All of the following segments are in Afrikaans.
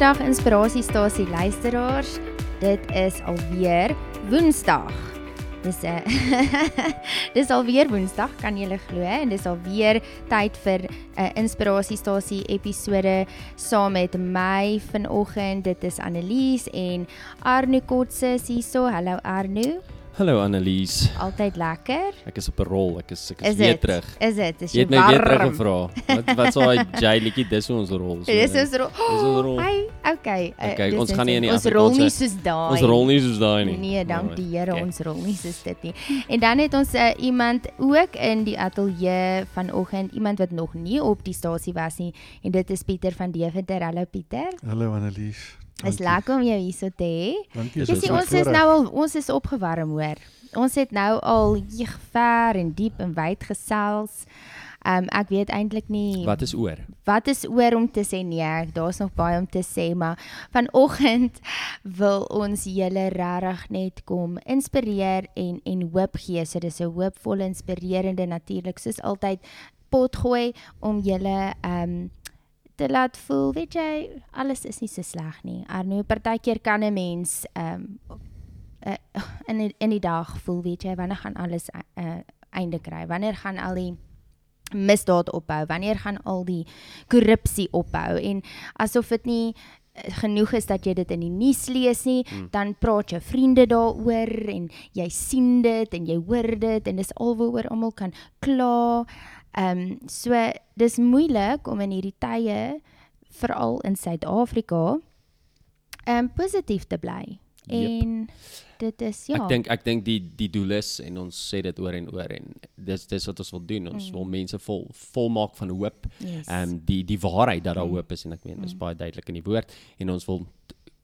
Goeiedag inspirasiestasie luisteraars. Dit is alweer Woensdag. Dis 'n uh, Dis alweer Woensdag, kan julle glo en dis alweer tyd vir 'n uh, inspirasiestasie episode saam met my vanoggend. Dit is Annelies en Arno Kotse hierso. Hallo Arno. Hallo Annelies. Altyd lekker. Ek is op 'n rol. Ek is ek Is is weer dit? terug. Is dit? Is Jy jy het my weer terug warm? gevra. Wat wat sou hy jy liedjie dis hoe ons rol. so- Dis ons rol. Dis ons rol. Hey, okay. uh, Okay, ons gaan nie in die Ons rol nie soos daai. Ons rol nie soos daai nie. Nee, dank die Here, Okay. ons rol nie soos dit nie. En dan het ons uh, iemand ook in die ateljee vanoggend, iemand wat nog nie op die stasie was nie en dit is Pieter van Deventer. Hallo Pieter. Hallo Annelies. Is lekker om jou hier so te hê. Dankie. Jy sien ons is nou al ons is opgewarm hoor. Ons het nou al hier ver en diep en wyd gesels. Um ek weet eintlik nie Wat is oor? wat is oor om te sê nee, daar's nog baie om te sê, maar vanoggend wil ons julle regtig net kom inspireer en en hoop gee. So dis 'n hoopvolle, inspirerende natuurlik soos altyd pot gooi om julle ehm te laat voel, weet jy, alles is nie so sleg nie. Arno, partykeer kan 'n mens ehm uh, in die, in die dag voel, weet jy, wanneer gaan alles uh, einde kry? Wanneer gaan al die misdaad ophou? Wanneer gaan al die korrupsie ophou? En asof dit nie eh, genoeg is dat jy dit in die nuus lees nie, Hmm. dan praat jou vriende daaroor en jy sien dit en jy hoor dit en dis alwaaroor almal kan kla. Ehm um, so dis moeilik om in hierdie tye veral in Suid-Afrika ehm um, positief te bly. En dit is ja. Ek dink ek dink die die doel is en ons sê dit oor en oor en dis dis wat ons wil doen. Ons Mm. wil mense vol volmaak van hoop. yes. Ehm um, die die waarheid dat daar Mm. hoop is en ek meen dis Mm. baie duidelik in die woord en ons wil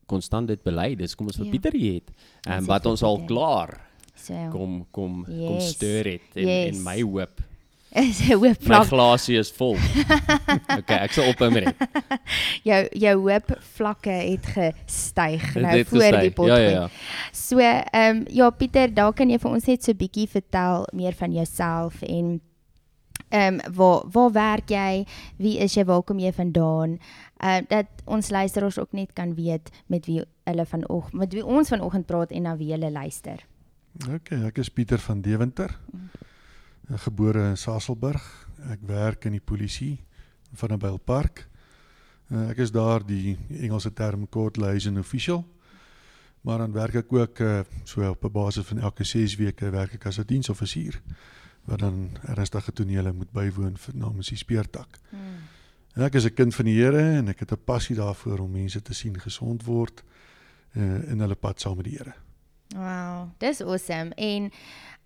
konstant dit bely. Dis kom ons vir Ja. Pieter hier het. Ehm um, wat ons al klaar so kom kom kom Yes. stuur het en Yes. en my hoop is 'n hoop My vlak. glasie is vol. okay, ek sal ophou met dit. Jou jou hoop vlakke het gestyg Dit nou het voor die gestyg. pot. Ja ja ja. So, ehm um, ja Pieter, daar kan jy vir ons net so 'n bietjie vertel meer van jouself en ehm um, waar waar werk jy? Wie is jy? Waar kom jy vandaan? Ehm uh, dat ons luisteraars ook net kan weet met wie hulle vanoggend met wie ons vanoggend praat en na wie hulle luister. Okay, ek is Pieter van Deventer. Ek gebore in Saselburg. Ek werk in die polisie van 'n Bylpark. Uh, ek is daar die Engelse term court liaison official. Maar dan werk ek ook uh, so op 'n basis van elke 6 weke werk ek as 'n diensoffisier wat dan ernstige tonele moet bywoon vir namens die speurtak. En ek is 'n kind van die Here en ek het 'n passie daarvoor om mense te sien gesond word uh, in hulle pad saam met die Here. Wow, dis awesome. En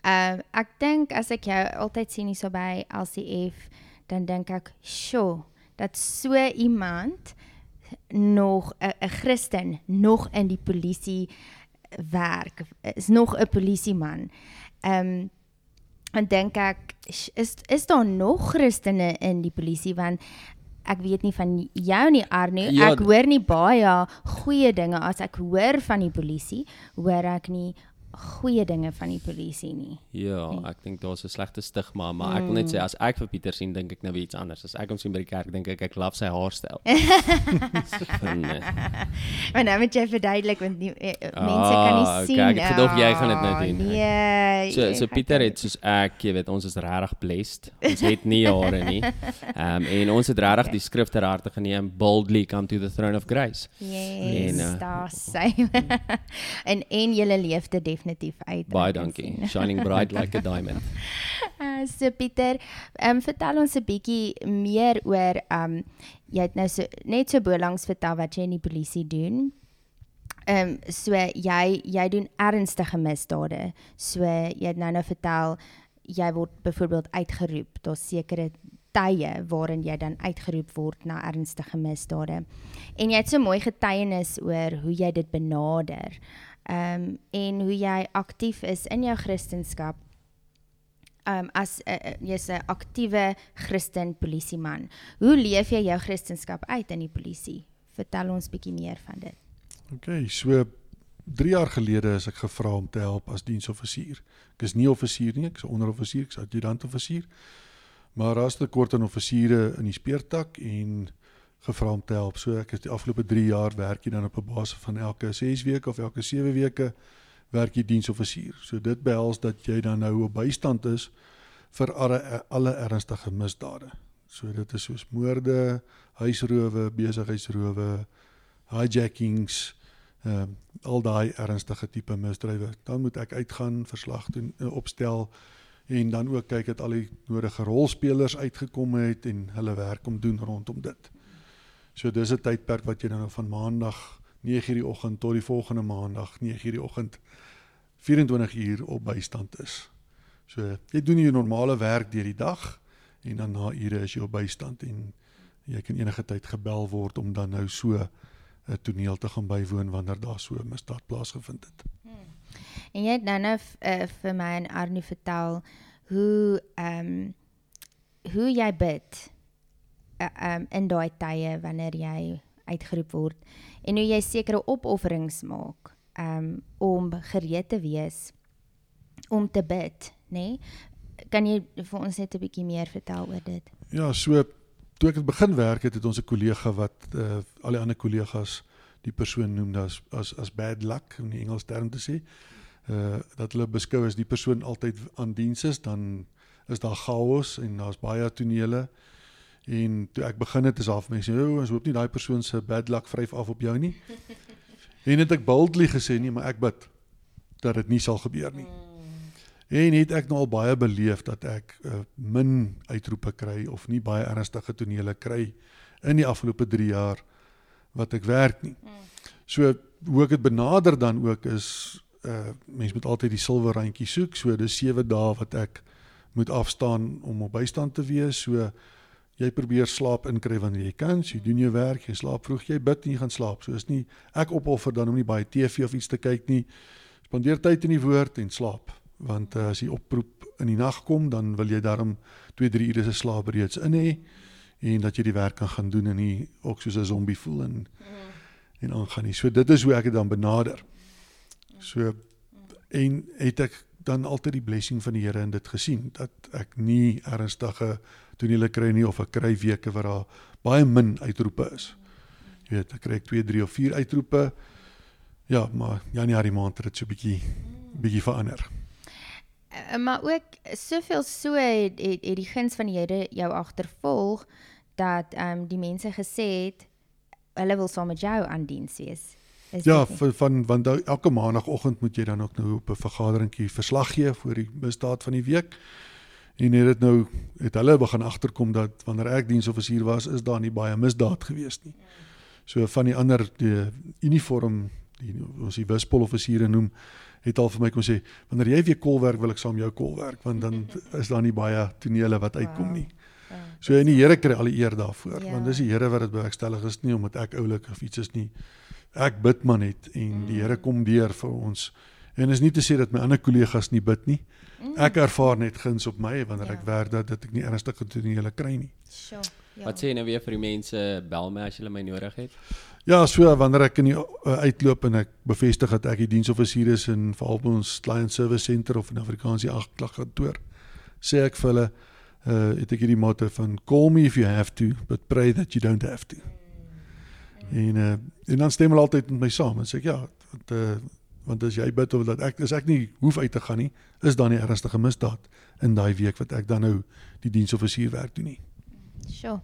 uh ek dink as ek jou altyd sien hier so by LCF, dan dink ek, "Sjoe, dat so iemand nog 'n 'n Christen nog in die polisie werk, is nog 'n polisieman." Ehm um, en dink ek "Sh, is is daar nog Christene in die polisie want ek weet nie van jou nie Arno. Ja, ek hoor nie baie goeie dinge as ek hoor van die polisie, hoor ek nie goeie dinge van die polisie nie. Ja, Nee. ek dink daar's 'n slegte stigma, maar ek wil net sê as ek vir Pieter sien, dink ek nou weer iets anders. As ek hom sien by die kerk, dink ek ek love sy haarstyl. Eh, Maar nou moet jy verduidelik want nie, eh, eh, mense kan nie Ah, okay, sien. ek het gedoog jy gaan dit nou Ah, doen. Nee. so so Pieter het soos ek, jy weet, ons is regtig blessed. Ons het nie hare nie. Ehm um, en ons het regtig die skrif ter harte geneem, boldly come to the throne of grace. Yes, En, uh, daar sê. en en julle leef dit definitief uit. Baie dankie. Shining bright like a diamond. Uh, so Pieter, ehm um, vertel ons 'n bietjie meer oor ehm um, jy het nou so net so bolangs vertel wat jy in die polisie doen. Ehm um, so jy jy doen ernstige misdade. So jy het nou nou vertel jy word byvoorbeeld uitgeroep. Daar's sekere tye waarin jy dan uitgeroep word na ernstige misdade. En jy het so mooi getuienis oor hoe jy dit benader. Ehm um, en hoe jy aktief is in jou Christendom um, as 'n uh, jy's 'n aktiewe Christen polisieman. Hoe leef jy jou Christendom uit in die polisie? Vertel ons bietjie meer van dit. Okay, so 3 jaar gelede is ek gevra om te help as diensoffisier. Ek is nie offisier nie, ek is 'n onderoffisier, ek is adjutant offisier. Maar daar's tekort aan offisiere in die speurtak en gevra om te help. So ek is die afgelope 3 jaar werk jy dan op 'n basis van elke 6 weke of elke 7 weke werk jy diensoffisier. So dit behels dat jy dan nou op bystand is vir alle alle ernstige misdade. So dit is soos moorde, huisrowe, besigheidsrowe, hijackings, ehm uh, al daai ernstige tipe misdrywe. Dan moet ek uitgaan, verslag doen, uh, opstel en dan ook kyk dat al die nodige rolspelers uitgekom het en hulle werk om doen rondom dit. So dis 'n tydperk wat jy dan nou van maandag 9:00 die oggend tot die volgende maandag 9:00 die oggend 24 uur op bystand is. So jy doen jou normale werk deur die dag en dan na ure is jy op bystand en jy kan enige tyd gebel word om dan nou so 'n toneel te gaan bywoon wanneer daar so 'n misdaad plaasgevind het. Hmm. En jy het nou nou uh, vir my en Arnie vertel hoe ehm um, hoe jy bid uh, um, in daai tye wanneer jy uitgeroep word en hoe jy sekere opofferings maak um, om gereed te wees om te bid, nê? Nee? Kan jy vir ons net 'n bietjie meer vertel oor dit? Ja, so toe ek het begin werk het, het ons 'n kollega wat uh, al die ander kollegas die persoon noem as as as bad luck in die Engels term te sê. Uh dat hulle beskou as die persoon altyd aan diens is, dan is daar chaos en daar's baie tonele. En toe ek begin het is half mense, "O, ons hoop nie daai persoon se bad luck vryf af op jou nie." en het ek boldly gesê nie, maar ek bid dat dit nie sal gebeur nie. Mm. En het ek nou al baie beleef dat ek uh, min uitroepe kry of nie baie ernstige tonele kry in die afgelope 3 jaar wat ek werk nie. Hmm. So hoe ek dit benader dan ook is uh mense moet altyd die silwer randjie soek. So dis 7 dae wat ek moet afstaan om op bystand te wees. So jy probeer slaap inkry wanneer jy kan. So jy doen jou werk, jy slaap vroeg, jy bid en jy gaan slaap. So is nie ek opoffer dan om nie baie TV of iets te kyk nie. Spandeer tyd in die woord en slaap want uh, as jy oproep in die nag kom dan wil jy daarom 2 3 ure se slaap reeds in hê en dat jy die werk kan gaan doen en nie ook soos 'n zombie voel en mm. en aangaan nie. So dit is hoe ek dit dan benader. So en het ek dan altyd die blessing van die Here in dit gesien dat ek nie ernstige tonele kry nie of ek kry weke waar daar baie min uitroepe is. Jy weet, ek kry 2, 3 of 4 uitroepe. Ja, maar Januarie maand het dit so bietjie bietjie verander. Uh, maar ook soveel so het, het, het die guns van die Here jou agtervolg dat ehm um, die mense gesê het hulle wil saam met jou aan diens wees. Is ja, van, van want elke maandagooggend moet jy dan ook nou op 'n vergaderingkie verslag gee vir die misdaad van die week. En het dit nou het hulle begin agterkom dat wanneer ek diensoffisier was, is daar nie baie misdaad gewees nie. So van die ander die uniform die ons die wispoloffisiere noem het al vir my kom sê wanneer jy weer kol werk wil ek saam jou kol werk want dan is daar nie baie tonele wat uitkom nie. So en die Here kry al die eer daarvoor ja. want dis die Here wat dit bewerkstellig is nie omdat ek oulik of iets is nie. Ek bid maar net en die Here kom deur vir ons. En is nie te sê dat my ander kollegas nie bid nie. Mm. Ek ervaar net guns op my wanneer ja. ek werk dat dit ek nie ernstige tonele kry nie. Sure. Ja. Wat sê jy nou weer vir die mense bel my as jy my nodig het? Ja, so wanneer ek in die uh, uitloop en ek bevestig dat ek die diensoffisier is in veral ons client service center of in Afrikaanse agklagkantoor, sê ek vir hulle uh het ek hierdie motto van call me if you have to but pray that you don't have to. En uh en dan stem hulle altyd met my saam en sê ek ja, want uh want as jy bid of dat ek as ek nie hoef uit te gaan nie, is daar nie ernstige misdaad in daai week wat ek dan nou die diensoffisier werk doen nie. Sure.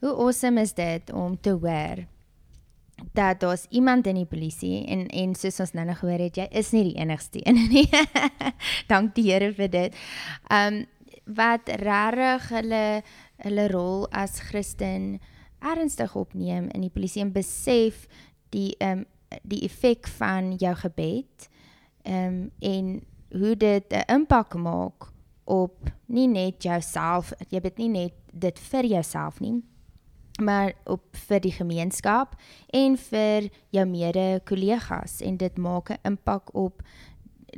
Hoe awesome is dit om te hoor dat daar's iemand in die polisie en en soos ons nou nog gehoor het, jy is nie die enigste een nie. Dank die Here vir dit. Um wat regtig hulle hulle rol as Christen ernstig opneem in die polisie en besef die um die effek van jou gebed um en hoe dit 'n impak maak op nie net jouself, jy bid nie net dit vir jouself nie, maar op vir die gemeenskap en vir jou mede-kollegas. En dit maak 'n impak op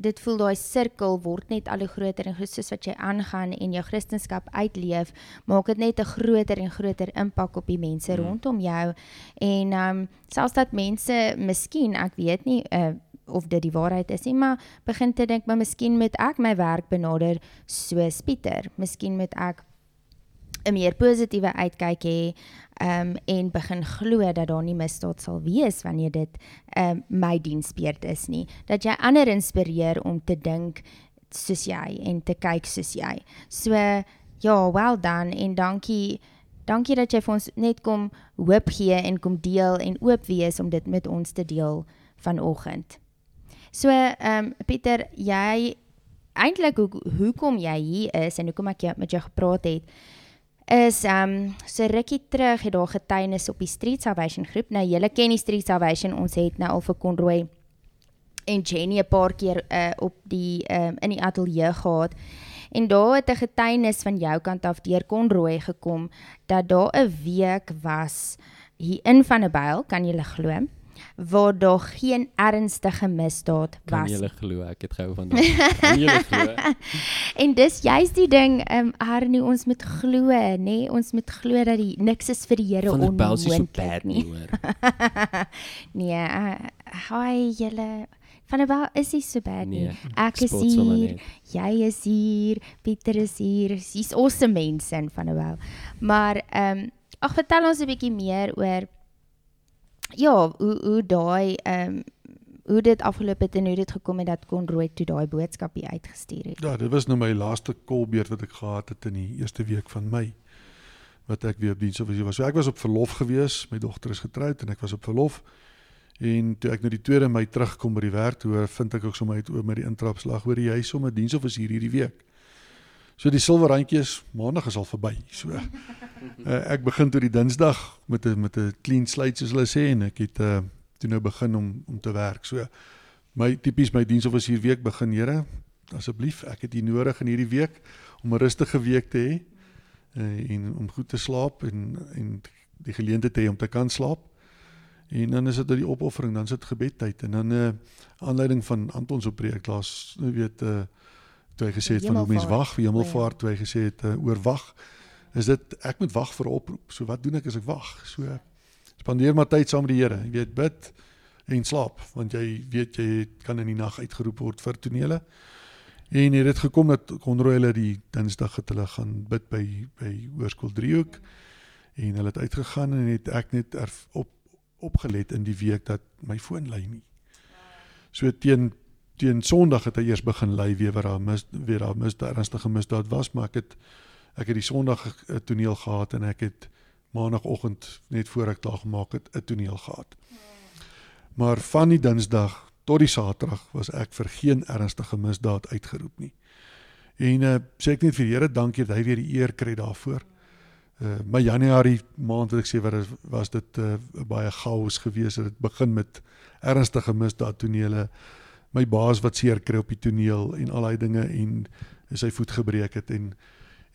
dit voel daai sirkel word net al hoe groter en soos wat jy aangaan en jou kristendom uitleef, maak dit net 'n groter en groter impak op die mense mm. rondom jou. En ehm um, selfs dat mense miskien, ek weet nie uh, of dit die waarheid is nie, maar begin te dink maar miskien moet ek my werk benader soos Pieter. Miskien moet ek 'n meer positiewe uitkyk hê um en begin glo dat daar nie misdaad sal wees wanneer dit um my diensbeurt is nie. Dat jy ander inspireer om te dink soos jy en te kyk soos jy. So ja, well done en dankie dankie dat jy vir ons net kom hoop gee en kom deel en oop wees om dit met ons te deel vanoggend. So ehm um, Pieter, jy eintlik hoe hoekom jy hier is en hoekom ek jou, met jou gepraat het is ehm um, so rukkie terug het daar getuienis op die Street Salvation groep. Nou julle ken die Street Salvation, ons het nou al vir Conroy en Jenny 'n paar keer uh, op die ehm um, in die ateljee gehad. En daar het 'n getuienis van jou kant af deur Conroy gekom dat daar 'n week was hier in van 'n byl, kan jy glo? Waar daar geen ernstige misdaad was. Kan jy glo ek het gehou van dit. Kan jy glo? en dis juist die ding, ehm um, Arnie, ons moet glo, nê? Nee? Ons moet glo dat die niks is vir die Here onmoontlik nie. nee, uh, hi julle. Van Walt is nie so bad nie. Nee, ek is hier. Jy is hier. Pieter is hier. Dis awesome mense in van Walt. Maar ehm um, ag vertel ons 'n bietjie meer oor ja, hoe hoe daai ehm um, hoe dit afgeloop het en hoe dit gekom het dat Conroy toe daai boodskap hier uitgestuur het. Ja, dit was nou my laaste kolbeurt wat ek gehad het in die eerste week van Mei wat ek weer op diens was. So ek was op verlof gewees, my dogter is getroud en ek was op verlof. En toe ek nou die tweede Mei terugkom by die werk, toe vind ek ook sommer uit oor met die intrapslag oor die huis sommer diens of is hier hierdie week. So die silwer randjies, maandag is al verby. So uh, ek begin toe die Dinsdag met 'n met 'n clean slate soos hulle sê en ek het uh, toe nou begin om om te werk. So my tipies my diensoffisier week begin, Here, asseblief, ek het U nodig in hierdie week om 'n rustige week te hê uh, en om goed te slaap en en die geleentheid te hê om te kan slaap. En dan is dit die opoffering, dan is dit gebedtyd en dan 'n uh, aanleiding van Anton se preek laas, jy weet, uh, toe hy gesê het van hoe mens wag vir hemelvaart, toe hy gesê het uh, oor wag is dit ek moet wag vir 'n oproep. So wat doen ek as ek wag? So spandeer maar tyd saam met die Here. Jy weet bid en slaap want jy weet jy kan in die nag uitgeroep word vir tonele. En het dit gekom dat Konroy hulle die Dinsdag het hulle gaan bid by by Hoërskool Driehoek en hulle het uitgegaan en het ek net op opgelet in die week dat my foon lui nie. So teen teen Sondag het hy eers begin lui weer waar daar mis weer daar mis ernstige misdaad was, maar ek het ek het die Sondag 'n toneel gehad en ek het maandagooggend net voor ek daar gemaak het 'n toneel gehad. Maar van die Dinsdag tot die Saterdag was ek vir geen ernstige misdaad uitgeroep nie. En uh, sê ek net vir die Here dankie dat hy weer die eer kry daarvoor. Uh my Januarie maand wat ek sê wat was dit 'n uh, baie chaos geweest. Dit begin met ernstige misdaad tonele. My baas wat seer kry op die toneel en al daai dinge en sy voet gebreek het en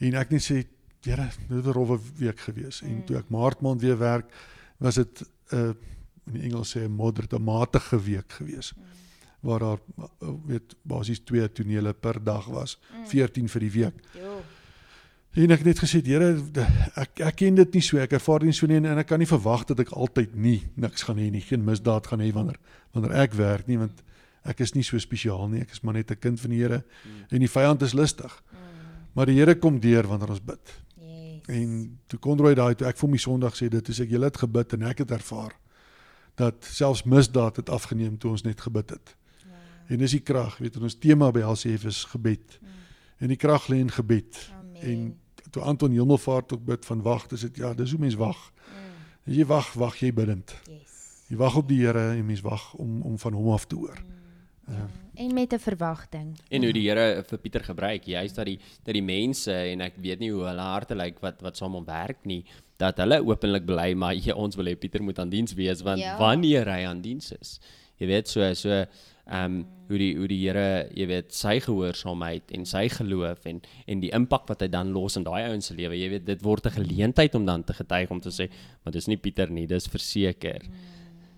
En ek net sê, Here, dit 'n rowwe week gewees. En mm. toe ek Maart maand weer werk, was dit 'n uh, in die Engels sê 'n moderate matige week gewees. Mm. Waar daar uh, weet basies twee tonele per dag was, mm. 14 vir die week. Jo. En ek het net gesê, Here, ek ek ken dit nie so, ek ervaar dit nie so nie en, en ek kan nie verwag dat ek altyd nie niks gaan hê nie, geen misdaad gaan hê wanneer wanneer ek werk nie, want ek is nie so spesiaal nie, ek is maar net 'n kind van die Here mm. en die vyand is lustig. Mm. Maar die Here kom deur wanneer ons bid. Yes. En toe Konroy daai toe ek vir my Sondag sê dit is ek julle het gebid en ek het ervaar dat selfs misdaad het afgeneem toe ons net gebid het. Wow. En dis die krag, weet ons tema by LCF is gebed. Mm. En die krag lê in gebed. Amen. En toe Anton Hemelvaart ook bid van wag, dis dit ja, dis hoe mens wag. Mm. As jy wag, wag jy bidend. Yes. Jy wag op die Here en mens wag om om van hom af te hoor. Mm. Ja. En met 'n verwagting. En hoe die Here vir Pieter gebruik, juist dat die dat die mense en ek weet nie hoe hulle harte lyk wat wat saam om werk nie, dat hulle openlik bely maar jy ons wil hê Pieter moet aan diens wees want ja. wanneer hy aan diens is. Jy weet so so ehm um, hoe die hoe die Here, jy weet, sy gehoorsaamheid en sy geloof en en die impak wat hy dan los in daai ouens se lewe. Jy weet, dit word 'n geleentheid om dan te getuig om te sê, maar dis nie Pieter nie, dis verseker.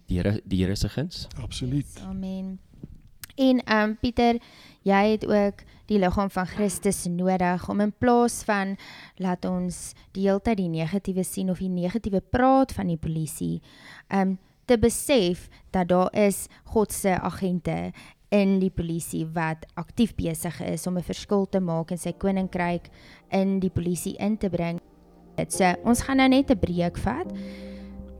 Die Here die Here se guns. Absoluut. Yes, amen. En ehm um, Pieter, jy het ook die liggaam van Christus nodig om in plaas van laat ons die hele tyd die negatiewe sien of die negatiewe praat van die polisie, ehm um, te besef dat daar is God se agente in die polisie wat aktief besig is om 'n verskil te maak in sy koninkryk in die polisie in te bring. So, ons gaan nou net 'n breek vat.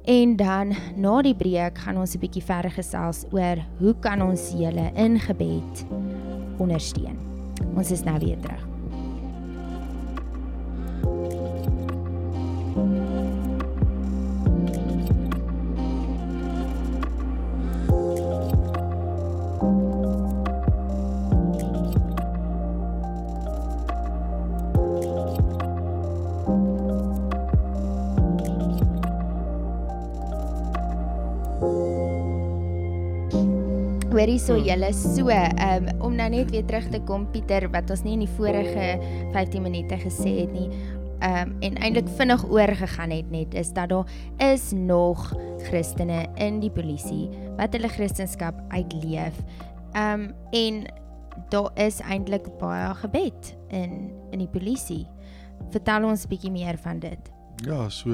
En dan na die breek gaan ons 'n bietjie verder gesels oor hoe kan ons julle in gebed ondersteun. Ons is nou weer terug. Hoorie so hmm. julle so um, om nou net weer terug te kom Pieter wat ons nie in die vorige 15 minute gesê het nie um, en eintlik vinnig oorgegaan het net is dat daar is nog Christene in die polisie wat hulle Christendom uitleef. Um en daar is eintlik baie gebed in in die polisie. Vertel ons 'n bietjie meer van dit. Ja, so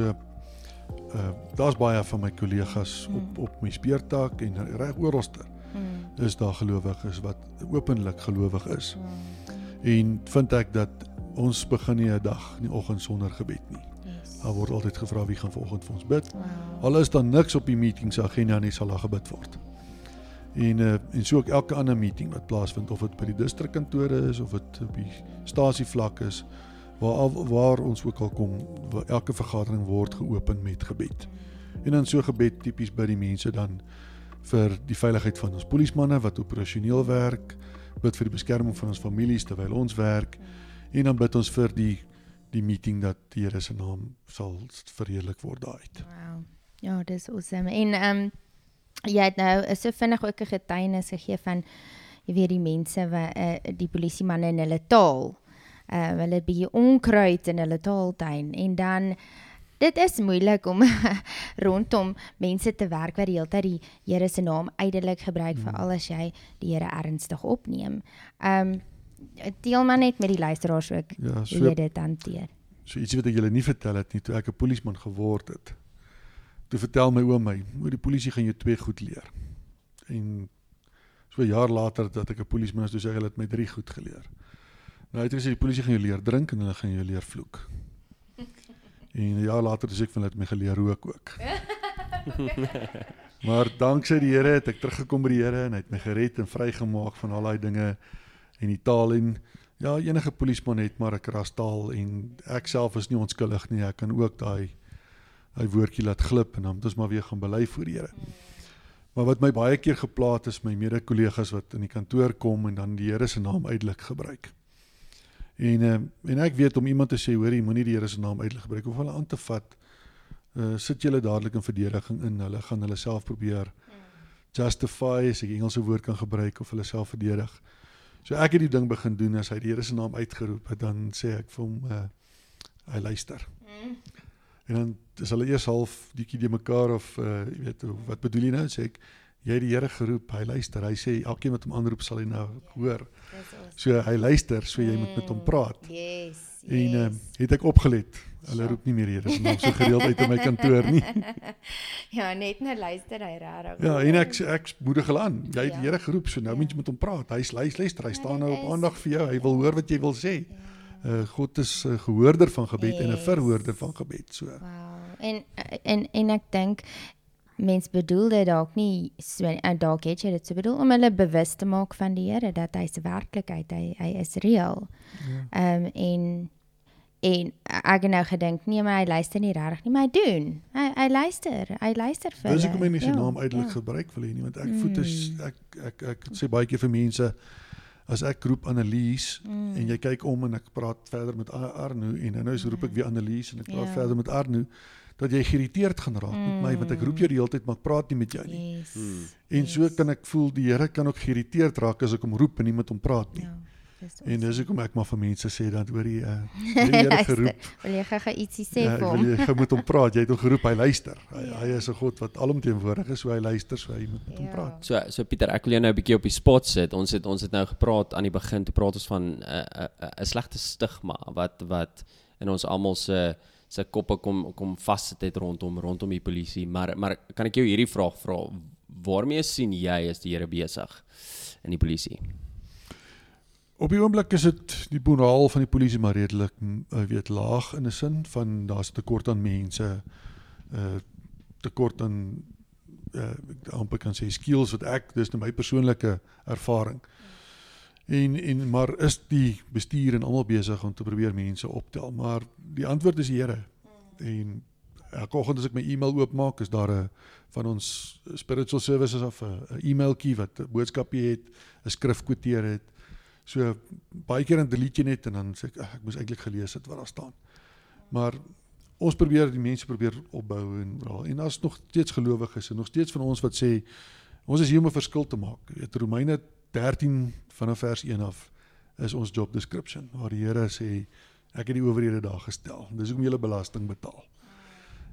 uh daar's baie van my kollegas hmm. op op my speurtak en reg oralste mm. is daar gelowiges wat openlik gelowig is. Mm. En vind ek dat ons begin nie 'n dag nie oggend sonder gebed nie. Yes. Daar word altyd gevra wie gaan vanoggend vir ons bid. Wow. Al is daar niks op die meeting se agenda nie sal daar gebid word. En uh, en so ook elke ander meeting wat plaasvind of dit by die distrikkantore is of dit op die stasievlak is waar waar ons ook al kom elke vergadering word geopen met gebed. En dan so gebed tipies by die mense dan vir die veiligheid van ons polismanne wat operasioneel werk, bid vir die beskerming van ons families terwyl ons werk en dan bid ons vir die die meeting dat die Here se naam sal verheerlik word daaruit. Wow. Ja, dis awesome. En ehm um, jy het nou so vinnig ook 'n getuienis gegee van jy weet die mense wat uh, die polisiemanne in hulle taal. Uh hulle bietjie onkruid in hulle taaltuin en dan dit is moeilik om rondom mense te werk wat die hele tyd die Here se naam uitelik gebruik mm. veral as jy die Here ernstig opneem. Um deel maar net met die luisteraars ook ja, so, hoe jy dit hanteer. So ietsie wat ek julle nie vertel het nie toe ek 'n polisieman geword het. Toe vertel my oom my, hoe die polisie gaan jou twee goed leer. En so 'n jaar later dat ek 'n polisieman is, toe sê hulle het my drie goed geleer. Nou het hulle sê die polisie gaan jou leer drink en hulle gaan jou leer vloek. En jaar later het ek van dit my geleer rook ook. maar danksy die Here het ek teruggekom by die Here en hy het my gered en vrygemaak van al daai dinge en die taal en ja, enige polisieman het maar 'n krastaal en ek self is nie onskuldig nie. Ek kan ook daai daai woordjie laat glip en dan moet ons maar weer gaan bely voor die Here. Maar wat my baie keer geplaat is my mede-kollegas wat in die kantoor kom en dan die Here se naam uitelik gebruik. En uh, en ek weet om iemand te sê hoor jy moenie die Here se naam uitlig gebruik of hulle aan te vat. Uh sit julle dadelik in verdediging in. Hulle gaan hulle self probeer justify as ek Engelse woord kan gebruik of hulle self verdedig. So ek het die ding begin doen as hy die Here se naam uitgeroep het dan sê ek vir hom uh hy luister. Mm. En dan is hulle eers half bietjie die mekaar of uh jy weet wat bedoel jy nou sê ek jy het die Here geroep, hy luister. Hy sê elkeen wat hom aanroep sal hy nou hoor. So hy luister, so jy moet met hom praat. Mm, yes. En ehm uh, het ek opgelet. Hulle roep nie meer Here se naam so gereeld uit in my kantoor nie. ja, net nou luister hy regtig. Ja, en ek ek moedig hulle aan. Jy het ja. die Here geroep, so nou moet jy met hom praat. Hy luister, hy staan nou op aandag vir jou. Hy wil hoor wat jy wil sê. Uh God is 'n uh, gehoorder van gebed yes. en 'n verhoorder van gebed, so. Wow. En en en ek dink mens bedoel dit dalk nie so en dalk het jy dit so bedoel om hulle bewus te maak van die Here dat hy se werklikheid hy hy is reëel. Ja. Ehm ja. um, en en ek het nou gedink nee maar hy luister nie regtig nie maar hy doen. Hy hy luister. Hy luister vir. Dis ek kom nie sy ja, naam uitelik ja. gebruik wil hê nie want ek mm. voet is ek ek ek, ek sê baie keer vir mense as ek roep Annelies mm. en jy kyk om en ek praat verder met Arno en nou is roep ek weer Annelies en ek praat ja. verder met Arno dat jy geïrriteerd gaan raak mm. met my want ek roep jou die hele tyd maar ek praat nie met jou nie. Yes. Mm. En yes. so kan ek voel die Here kan ook geïrriteerd raak as ek hom roep en nie met hom praat nie. Ja. En dis hoekom ek maar vir mense sê dat oor die uh die Here geroep. wil jy gou ietsie sê ja, vir hom? Ja, jy moet hom praat. Jy het hom geroep, hy luister. Hy, ja. hy is 'n God wat alomteenwoordig is, so hy luister, so hy moet met ja. hom praat. So so Pieter, ek wil jou nou 'n bietjie op die spot sit. Ons het ons het nou gepraat aan die begin, toe praat ons van 'n uh, 'n uh, 'n uh, slegte stigma wat wat in ons almal se uh, se koppe kom kom vassit het rondom rondom die polisie. Maar maar kan ek jou hierdie vraag vra? Waarmee sien jy is die Here besig in die polisie? Op die oomblik is dit die moraal van die polisie maar redelik uh, weet laag in 'n sin van daar's tekort aan mense. Uh tekort aan uh ek amper kan sê skills wat ek dis nou my persoonlike ervaring. En en maar is die bestuur en almal besig om te probeer mense optel, maar die antwoord is die Here. En elke oggend as ek my e-mail oopmaak, is daar 'n van ons spiritual services of 'n e-mailtjie wat 'n boodskapie het, 'n skrif kwoteer het. So baie keer dan delete jy net en dan sê ek ek moes eintlik gelees het wat daar staan. Maar ons probeer die mense probeer opbou en en daar's nog steeds gelowiges en nog steeds van ons wat sê ons is hier om 'n verskil te maak. Jy weet Romeine 13 vanaf vers 1 af is ons job description waar die Here sê ek het die owerhede daar gestel. Dis hoekom jy hulle belasting betaal.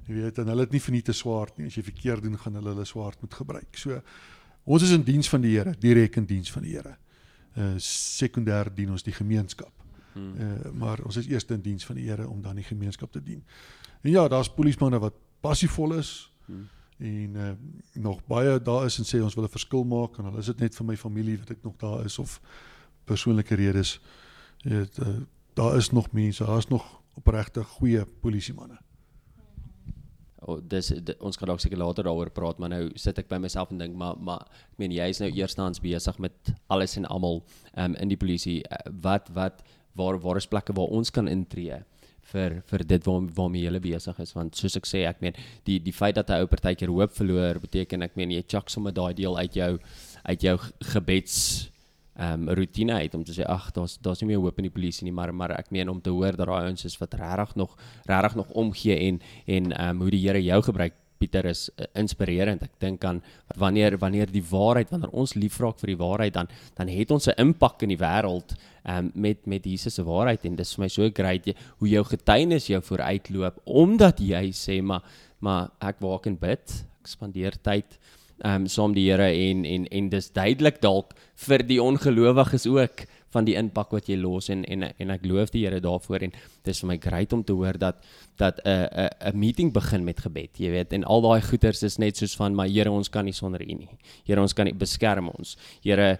Jy weet en hulle het nie verniet te swaard nie. As jy verkeerd doen, gaan hulle hulle swaard moet gebruik. So ons is in diens van die Here, direk in diens van die Here. Uh sekondêr dien ons die gemeenskap. Uh maar ons is eers in diens van die Here om dan die gemeenskap te dien. En ja, daar's polismanne wat passievol is. Hmm. En uh nog baie daar is en sê ons wil 'n verskil maak en al is dit net vir my familie wat ek nog daar is of persoonlike redes. Jy weet uh, daar is nog mense, daar's nog opregte goeie polisiemanne. Oh, dis de, ons gaan dalk seker later daaroor praat, maar nou sit ek by myself en dink maar maar ek meen jy is nou eerstens besig met alles en almal um, in die polisie. Uh, wat wat waar waar is plekke waar ons kan intree? Vir vir dit waar waarmee jy besig is want soos ek sê ek meen die die feit dat 'n ou partykeer hoop verloor beteken ek meen jy chuck sommer daai deel uit jou uit jou gebeds ehm um, rotine uit om te sê ag daar's daar's nie meer hoop in die polisie nie maar maar ek meen om te hoor dat daai ouens is wat regtig nog regtig nog omgee en en ehm um, hoe die Here jou gebruik Pieter is uh, inspirerend. Ek dink aan wanneer wanneer die waarheid wanneer ons lief raak vir die waarheid dan dan het ons 'n impak in die wêreld um, met met Jesus se waarheid en dis vir my so great jy, hoe jou getuienis jou vooruitloop omdat jy sê maar maar ek waak en bid. Ek spandeer tyd ehm um, saam die Here en en en dis duidelik dalk vir die ongelowiges ook van die impak wat jy los en en en ek loof die Here daarvoor en dis vir my great om te hoor dat dat 'n 'n 'n meeting begin met gebed, jy weet, en al daai goeters is net soos van maar Here, ons kan nie sonder U nie. Here, ons kan nie beskerm ons. Here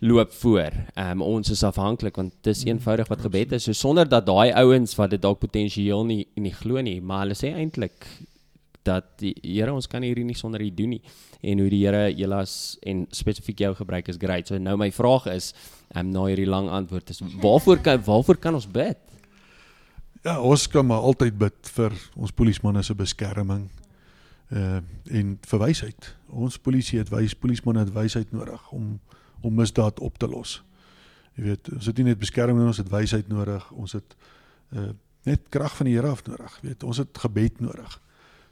loop voor. Ehm um, ons is afhanklik want dit is mm, eenvoudig wat gebed is. So sonder dat daai ouens wat dit dalk potensieel nie nie glo nie, maar hulle sê eintlik dat die Here ons kan hierdie nie sonder U doen nie en hoe die Here julle as en spesifiek jou gebruik is great. So nou my vraag is, ehm um, na hierdie lang antwoord is waarvoor kan waarvoor kan ons bid? Ja, ons kan maar altyd bid vir ons polismanne se beskerming. Uh en vir wysheid. Ons polisie het wys polismanne het wysheid nodig om om misdaad op te los. Jy weet, ons het nie net beskerming, ons het wysheid nodig. Ons het uh net krag van die Here af nodig. Weet, ons het gebed nodig.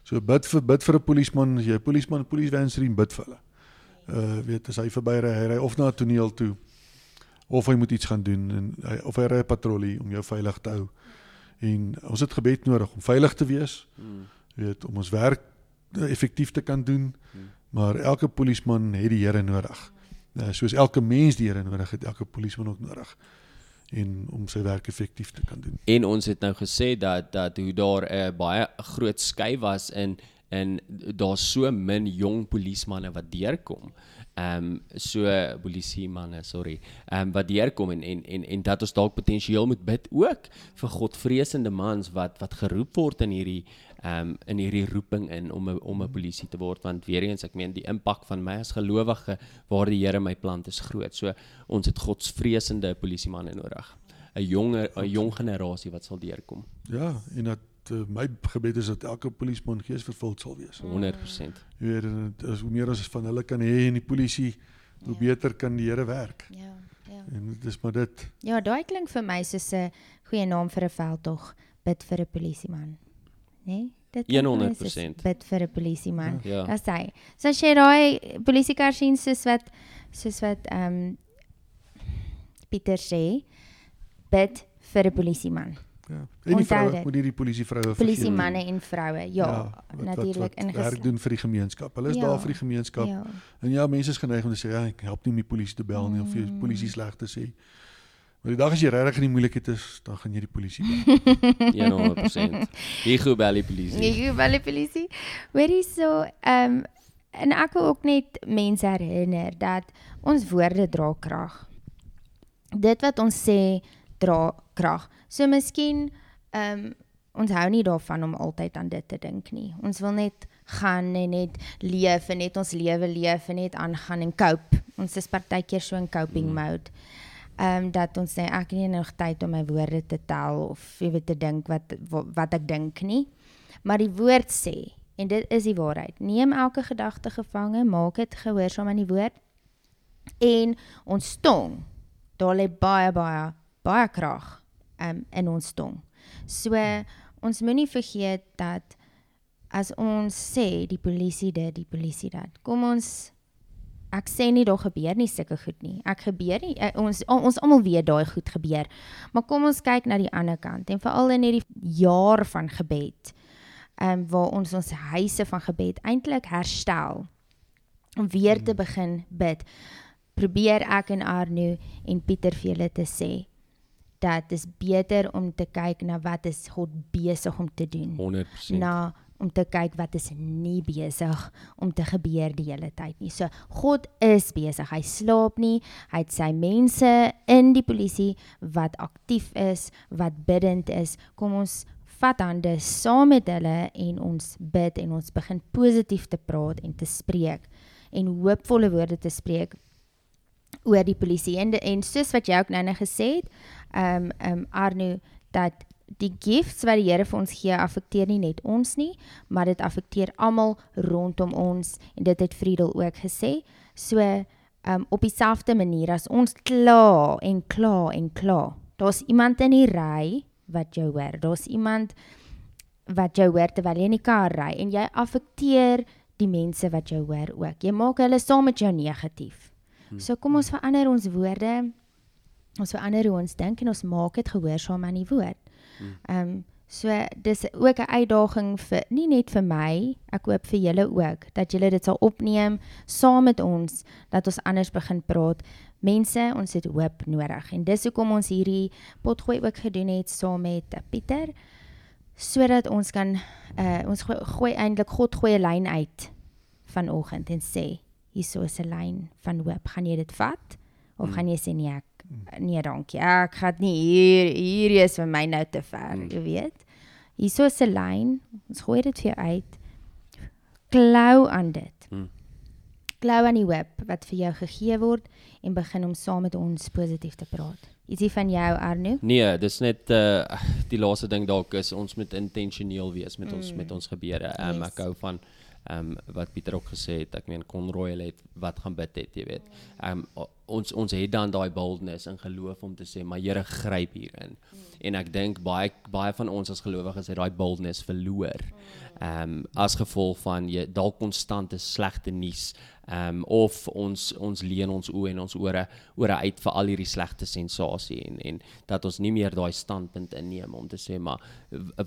So bid vir bid vir 'n polisman, as jy 'n polisman, 'n polisiewenstream bid vir hulle. Uh weet as hy verby ry, hy ry of na 'n toneel toe of hy moet iets gaan doen en hy, of hy ry 'n patrollie om jou veilig te hou. En ons het gebed nodig om veilig te wees. Hmm. weet om ons werk uh, effektief te kan doen. Hmm. Maar elke polisman het die Here nodig. Uh, soos elke mens die Here nodig het, elke polisman ook nodig en om sy werk effektief te kan doen. En ons het nou gesê dat dat hoe daar 'n uh, baie groot skei was in in daar's so min jong polismanne wat deurkom. Ehm um, so polisie manne, sorry. Ehm um, wat deurkom en en en en dat ons dalk potensieel moet bid ook vir godvreesende mans wat wat geroep word in hierdie ehm um, in hierdie roeping in om om 'n polisie te word want weer eens ek meen die impak van my as gelowige waar die Here my plant is groot. So ons het godsvreesende polisiemanne nodig. 'n jonger 'n jong generasie wat sal deurkom. Ja, en dat my gebed is dat elke polisieman geesvervuld sal wees. 100%. Jy weet, as hoe meer as van hulle kan hê in die polisie, hoe ja. beter kan die Here werk. Ja. Ja. En dis maar dit. Ja, daai klink vir my soos 'n goeie naam vir 'n veldtog, bid vir 'n polisieman nê? Dit 100% bid vir 'n polisieman. Ja. Dat sê. So as jy daai polisiekar sien soos wat soos wat ehm um, Pieter sê, bid vir 'n polisieman. Ja. En die vroue, moet hierdie polisie vroue Polisie manne en vroue. Ja, ja natuurlik ingesluit. Werk doen vir die gemeenskap. Hulle is ja. daar vir die gemeenskap. Ja. En ja, mense is geneig om te sê ja, ek help nie om die polisie te bel nie mm. of vir polisie sleg te sê. Maar die dag as jy regtig in die moeilikheid is, dan gaan jy die polisie bel. 100%. Jy gou bel die polisie. Jy gou bel die polisie. Hoorie so, ehm um, en ek wil ook net mense herinner dat ons woorde dra krag. dit wat ons sê dra krag. So miskien ehm um, ons hou nie daarvan om altyd aan dit te dink nie. Ons wil net gaan en net leef en net ons lewe leef en net aangaan en cope. Ons is partykeer so in coping mm. mode. Ehm um, dat ons sê ek het nie nog tyd om my woorde te tel of jy weet te dink wat wat ek dink nie. Maar die woord sê en dit is die waarheid. Neem elke gedagte gevange, maak dit gehoorsaam aan die woord. En ons tong, daar lê baie baie baie krag um, in ons tong. So ons moenie vergeet dat as ons sê die polisie dit, die polisie dat. Kom ons ek sê nie daar gebeur nie sulke goed nie. Ek gebeur nie uh, ons ons almal weet daai goed gebeur. Maar kom ons kyk na die ander kant en veral in hierdie jaar van gebed. Ehm um, waar ons ons huise van gebed eintlik herstel om weer te hmm. begin bid. Probeer ek en Arno en Pieter vir julle te sê dat dit is beter om te kyk na wat is God besig om te doen. 100%. Na om te kyk wat is nie besig om te gebeur die hele tyd nie. So God is besig. Hy slaap nie. Hy het sy mense in die polisie wat aktief is, wat bidend is. Kom ons vat hande saam met hulle en ons bid en ons begin positief te praat en te spreek en hoopvolle woorde te spreek oor die polisie en en soos wat jy ook nou net gesê het, ehm um, ehm um, Arno dat die gifts wat die Here vir ons gee affekteer nie net ons nie, maar dit affekteer almal rondom ons en dit het Friedel ook gesê. So ehm um, op dieselfde manier as ons kla en kla en kla. Daar's iemand in die ry wat jou hoor. Daar's iemand wat jou hoor terwyl jy in die kar ry en jy affekteer die mense wat jou hoor ook. Jy maak hulle saam met jou negatief. Hmm. So kom ons verander ons woorde. Ons verander hoe ons dink en ons maak dit gehoorsaam aan die woord. Hmm. Ehm um, so dis ook 'n uitdaging vir nie net vir my, ek hoop vir julle ook dat julle dit sal opneem saam met ons dat ons anders begin praat. Mense, ons het hoop nodig en dis hoekom ons hierdie potgooi ook gedoen het saam met Pieter sodat ons kan uh ons gooi, gooi eintlik God gooi 'n lyn uit vanoggend en sê hierso is 'n lyn van hoop. Gaan jy dit vat of mm. gaan jy sê nee ek nee dankie. Ek gaan nie hier hier is vir my nou te ver, mm. jy weet. Hierso is 'n lyn. Ons gooi dit vir jou uit. Klou aan dit. Mm. Klou aan die hoop wat vir jou gegee word en begin om saam met ons positief te praat. Ietsie van jou Arno? Nee, dis net uh die laaste ding dalk is ons moet intentioneel wees met mm. ons met ons gebeure. Um, yes. Ek hou van ehm um, wat Pieter ook gesê het, ek meen Conroy het wat gaan bid het, jy weet. Ehm um, ons ons het dan daai boldness in geloof om te sê, maar Here gryp hierin. Mm. En ek dink baie baie van ons as gelowiges het daai boldness verloor. Ehm um, as gevolg van jy dalk konstante slegte nuus. Ehm um, of ons ons leen ons oë en ons ore ore uit vir al hierdie slegte sensasie en en dat ons nie meer daai standpunt inneem om te sê maar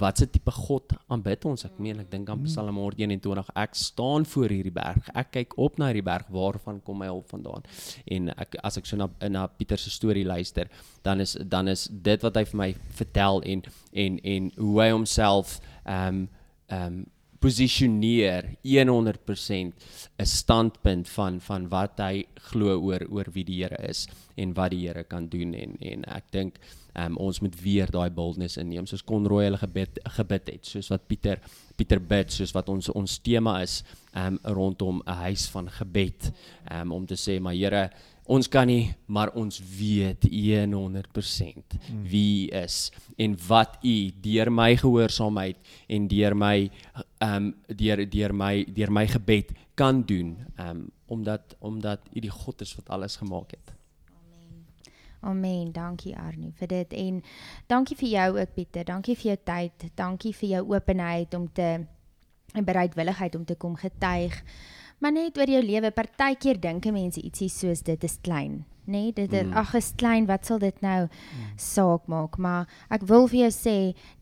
watse tipe God aanbid ons? Ek meen ek dink aan Psalm 121 ek staan voor hierdie berg. Ek kyk op na hierdie berg. Waarvan kom my hulp vandaan? En ek as ek so na na Pieter se storie luister dan is dan is dit wat hy vir my vertel en en en hoe hy homself ehm um, ehm um, posisioneer 100% 'n standpunt van van wat hy glo oor oor wie die Here is en wat die Here kan doen. En en ek dink um, ons moet weer daai boldness inneem soos Conroy hulle gebed gebid het soos wat Pieter Pieter bid soos wat ons ons tema is um, rondom 'n huis van gebed. Um, om te sê maar Here ons kan nie maar ons weet 100% hmm. wie is en wat u deur my gehoorsaamheid en deur my ehm um, deur deur my deur my gebed kan doen ehm um, omdat omdat u die God is wat alles gemaak het. Amen. Amen. Dankie Arnie vir dit en dankie vir jou ook Pieter. Dankie vir jou tyd. Dankie vir jou openheid om te en bereidwilligheid om te kom getuig. Maar net oor jou lewe, partykeer dink mense ietsie soos dit is klein, nê? Nee, dit mm. ag is klein, wat sal dit nou mm. saak maak? Maar ek wil vir jou sê,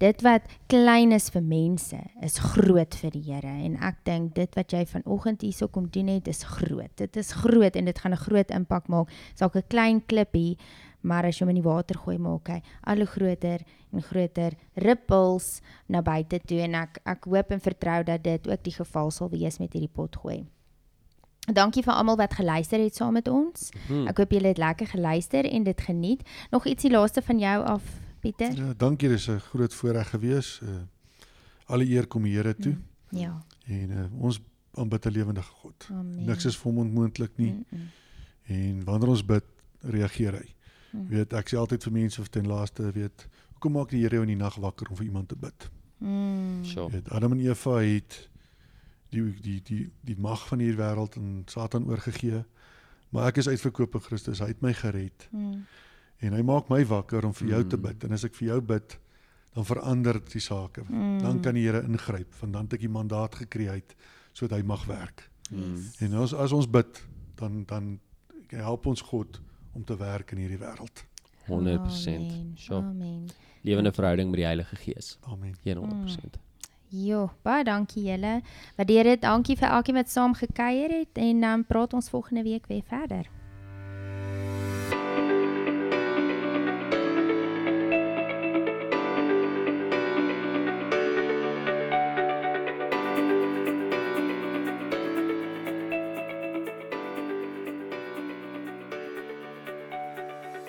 dit wat klein is vir mense, is groot vir die Here en ek dink dit wat jy vanoggend hierso kom doen het, is groot. Dit is groot en dit gaan 'n groot impak maak. Salk 'n klein klippie maar as jy hom in die water gooi maak hy al hoe groter en groter ripples na buite toe en ek ek hoop en vertrou dat dit ook die geval sal wees met hierdie pot gooi. Dankie vir almal wat geluister het saam met ons. Hmm. Ek hoop julle het lekker geluister en dit geniet. Nog ietsie laaste van jou af, Pieter? Ja, dankie, dis 'n groot voorreg gewees. Uh alle eer kom die Here toe Mm. Ja. en uh, ons aanbid 'n lewendige God. Amen. Niks is vir hom onmoontlik nie Mm -mm. en wanneer ons bid, reageer hy. Mm. Weet, ek sê altyd vir mense of ten laaste weet, hoekom maak die Here jou in die nag wakker om vir iemand te bid? Mm. Sure. Weet, Adam en Eva het die die die die mag van hierdie wêreld aan Satan oorgegee. Maar ek is uitverkoop in Christus. Hy het my gered Mm. en hy maak my wakker om vir jou te Mm. bid. En as ek vir jou bid, dan verander dit die sake. Mm. Dan kan die Here ingryp, want dan het ek die mandaat gekry uit sodat hy mag werk. Mm. En as as ons bid, dan dan help ons God om te werk in hierdie wêreld. 100%. Amen. Sure. Amen. Lewende verhouding met die Heilige Gees. Amen. 100%. Jo, baie dankie julle. Waardeer dit. Dankie vir elkeen wat saam gekuier het en dan um, praat ons volgende week weer verder.